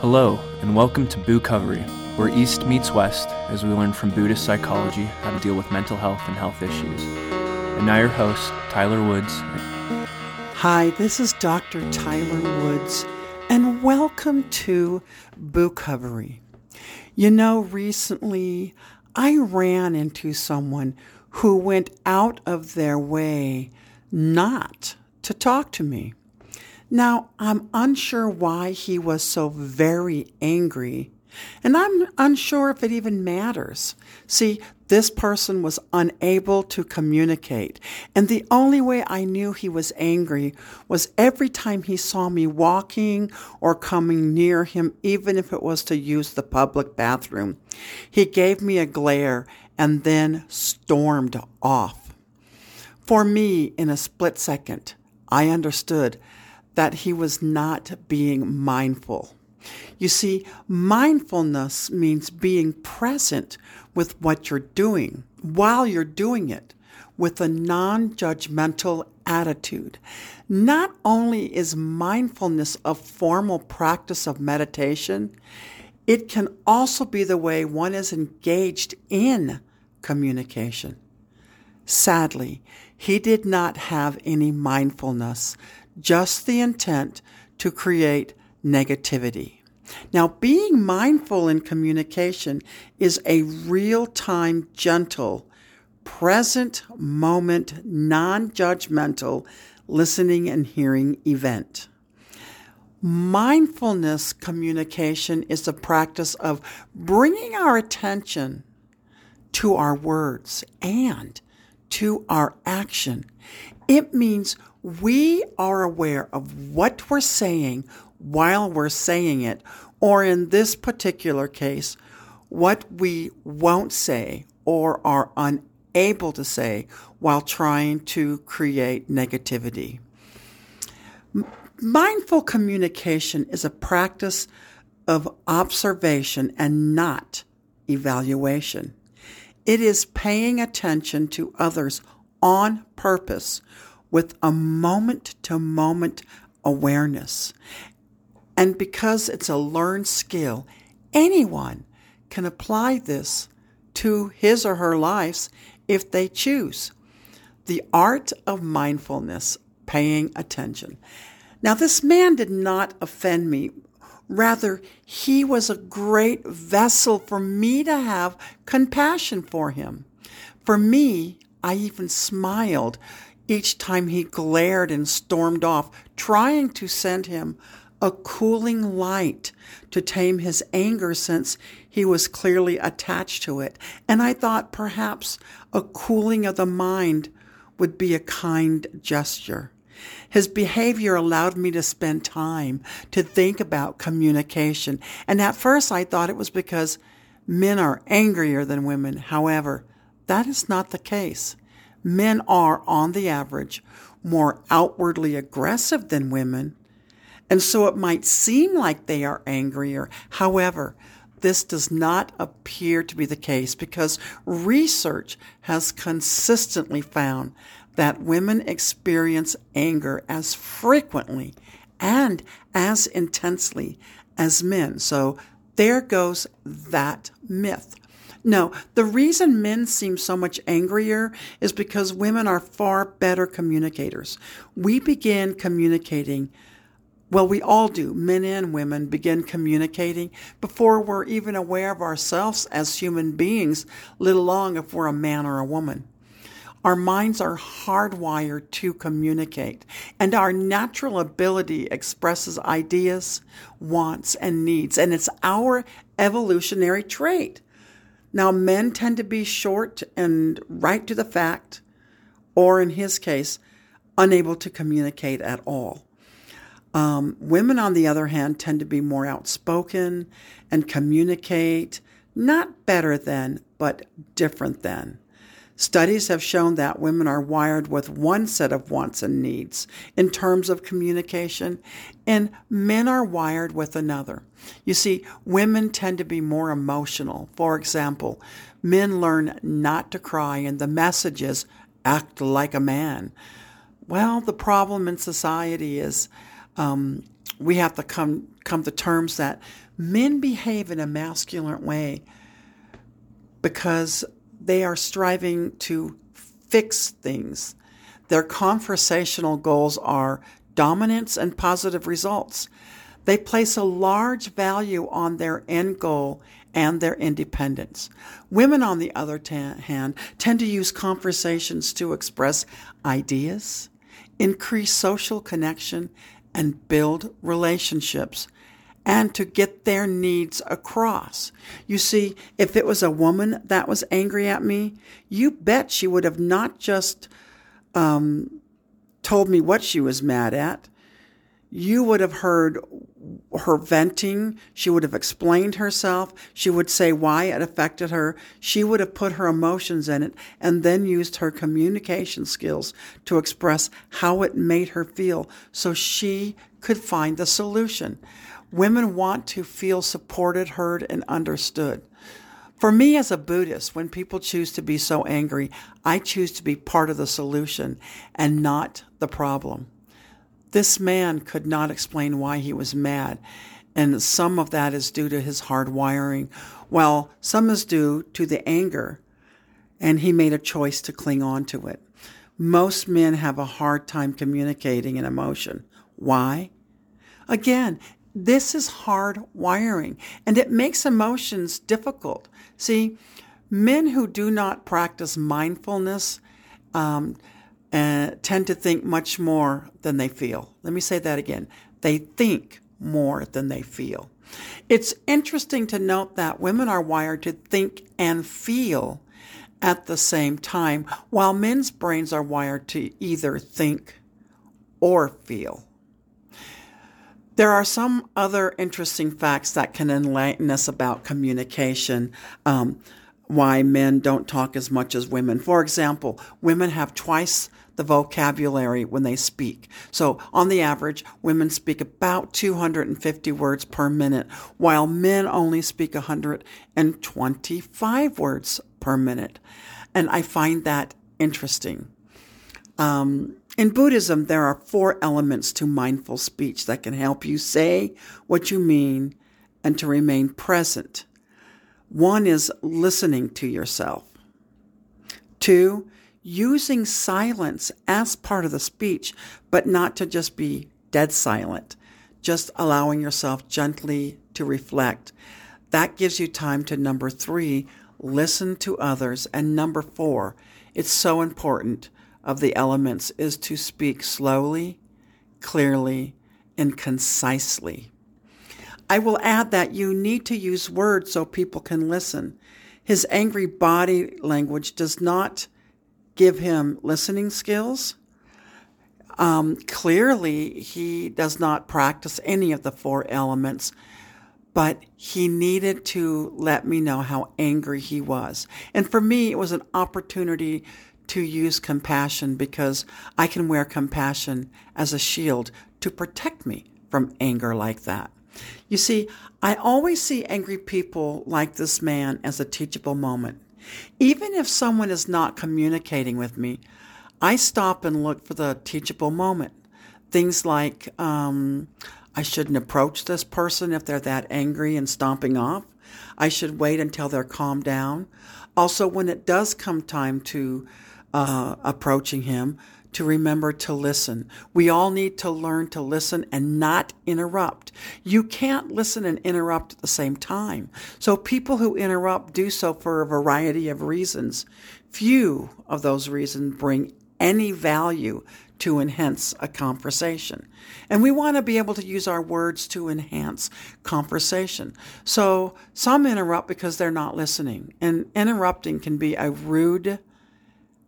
Hello, and welcome to Bookovery, where East meets West as we learn from Buddhist psychology how to deal with mental health and health issues. And now your host, Tyler Woods. Hi, this is Dr. Tyler Woods, and welcome to Bookovery. You know, recently I ran into someone who went out of their way not to talk to me. Now, I'm unsure why he was so very angry, and I'm unsure if it even matters. See, this person was unable to communicate, and the only way I knew he was angry was every time he saw me walking or coming near him, even if it was to use the public bathroom. He gave me a glare and then stormed off. For me, in a split second, I understood that he was not being mindful. You see, mindfulness means being present with what you're doing while you're doing it with a non judgmental attitude. Not only is mindfulness a formal practice of meditation, it can also be the way one is engaged in communication. Sadly, he did not have any mindfulness just the intent to create negativity. Now, being mindful in communication is a real time, gentle, present moment, non judgmental listening and hearing event. Mindfulness communication is the practice of bringing our attention to our words and to our action. It means we are aware of what we're saying while we're saying it, or in this particular case, what we won't say or are unable to say while trying to create negativity. Mindful communication is a practice of observation and not evaluation. It is paying attention to others on purpose with a moment to moment awareness. And because it's a learned skill, anyone can apply this to his or her lives if they choose. The art of mindfulness, paying attention. Now, this man did not offend me. Rather, he was a great vessel for me to have compassion for him. For me, I even smiled each time he glared and stormed off, trying to send him a cooling light to tame his anger since he was clearly attached to it. And I thought perhaps a cooling of the mind would be a kind gesture. His behavior allowed me to spend time to think about communication. And at first I thought it was because men are angrier than women. However, that is not the case men are, on the average, more outwardly aggressive than women. And so it might seem like they are angrier. However, this does not appear to be the case because research has consistently found that women experience anger as frequently and as intensely as men. So there goes that myth. No, the reason men seem so much angrier is because women are far better communicators. We begin communicating, well, we all do, men and women begin communicating before we're even aware of ourselves as human beings, let alone if we're a man or a woman. Our minds are hardwired to communicate, and our natural ability expresses ideas, wants, and needs, and it's our evolutionary trait. Now, men tend to be short and right to the fact, or in his case, unable to communicate at all. Um, women, on the other hand, tend to be more outspoken and communicate, not better than, but different than. Studies have shown that women are wired with one set of wants and needs in terms of communication, and men are wired with another. You see, women tend to be more emotional. For example, men learn not to cry, and the message is act like a man. Well, the problem in society is um, we have to come come to terms that men behave in a masculine way because they are striving to fix things. Their conversational goals are dominance and positive results. They place a large value on their end goal and their independence. Women, on the other t- hand, tend to use conversations to express ideas, increase social connection, and build relationships and to get their needs across. You see, if it was a woman that was angry at me, you bet she would have not just um, told me what she was mad at. You would have heard her venting. She would have explained herself. She would say why it affected her. She would have put her emotions in it and then used her communication skills to express how it made her feel so she could find the solution. Women want to feel supported, heard, and understood. For me as a Buddhist, when people choose to be so angry, I choose to be part of the solution and not the problem. This man could not explain why he was mad, and some of that is due to his hard wiring, while some is due to the anger, and he made a choice to cling on to it. Most men have a hard time communicating an emotion. Why? Again, this is hard wiring and it makes emotions difficult. See, men who do not practice mindfulness um, uh, tend to think much more than they feel. Let me say that again. They think more than they feel. It's interesting to note that women are wired to think and feel at the same time, while men's brains are wired to either think or feel. There are some other interesting facts that can enlighten us about communication. Um, why men don't talk as much as women. For example, women have twice the vocabulary when they speak. So, on the average, women speak about 250 words per minute, while men only speak 125 words per minute. And I find that interesting. Um, in Buddhism, there are four elements to mindful speech that can help you say what you mean and to remain present. One is listening to yourself. Two, using silence as part of the speech, but not to just be dead silent, just allowing yourself gently to reflect. That gives you time to number three, listen to others. And number four, it's so important of the elements is to speak slowly, clearly, and concisely. I will add that you need to use words so people can listen. His angry body language does not give him listening skills. Um, clearly, he does not practice any of the four elements, but he needed to let me know how angry he was. And for me, it was an opportunity to use compassion because I can wear compassion as a shield to protect me from anger like that. You see, I always see angry people like this man as a teachable moment. Even if someone is not communicating with me, I stop and look for the teachable moment. Things like, um, I shouldn't approach this person if they're that angry and stomping off. I should wait until they're calmed down. Also, when it does come time to uh, approaching him to remember to listen. We all need to learn to listen and not interrupt. You can't listen and interrupt at the same time. So people who interrupt do so for a variety of reasons. Few of those reasons bring any value to enhance a conversation. And we want to be able to use our words to enhance conversation. So some interrupt because they're not listening. And interrupting can be a rude,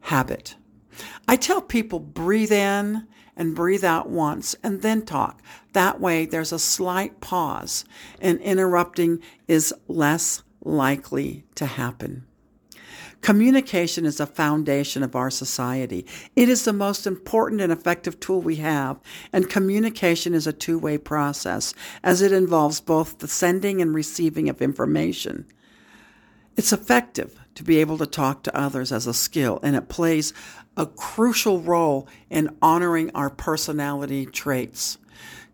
habit. I tell people breathe in and breathe out once and then talk. That way there's a slight pause and interrupting is less likely to happen. Communication is a foundation of our society. It is the most important and effective tool we have, and communication is a two way process as it involves both the sending and receiving of information. It's effective to be able to talk to others as a skill, and it plays a crucial role in honoring our personality traits.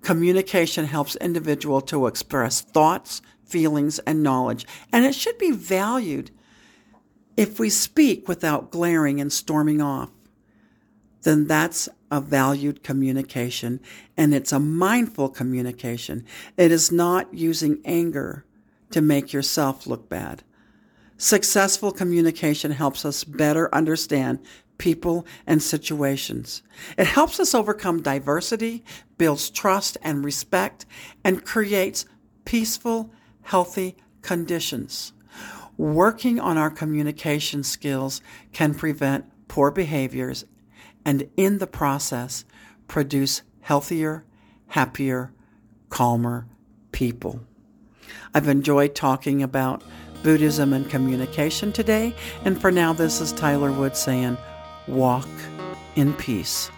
Communication helps individual to express thoughts, feelings, and knowledge, and it should be valued if we speak without glaring and storming off. Then that's a valued communication and it's a mindful communication. It is not using anger to make yourself look bad. Successful communication helps us better understand people, and situations. It helps us overcome diversity, builds trust and respect, and creates peaceful, healthy conditions. Working on our communication skills can prevent poor behaviors and, in the process, produce healthier, happier, calmer people. I've enjoyed talking about Buddhism and communication today, and for now, this is Tyler Wood saying, walk in peace.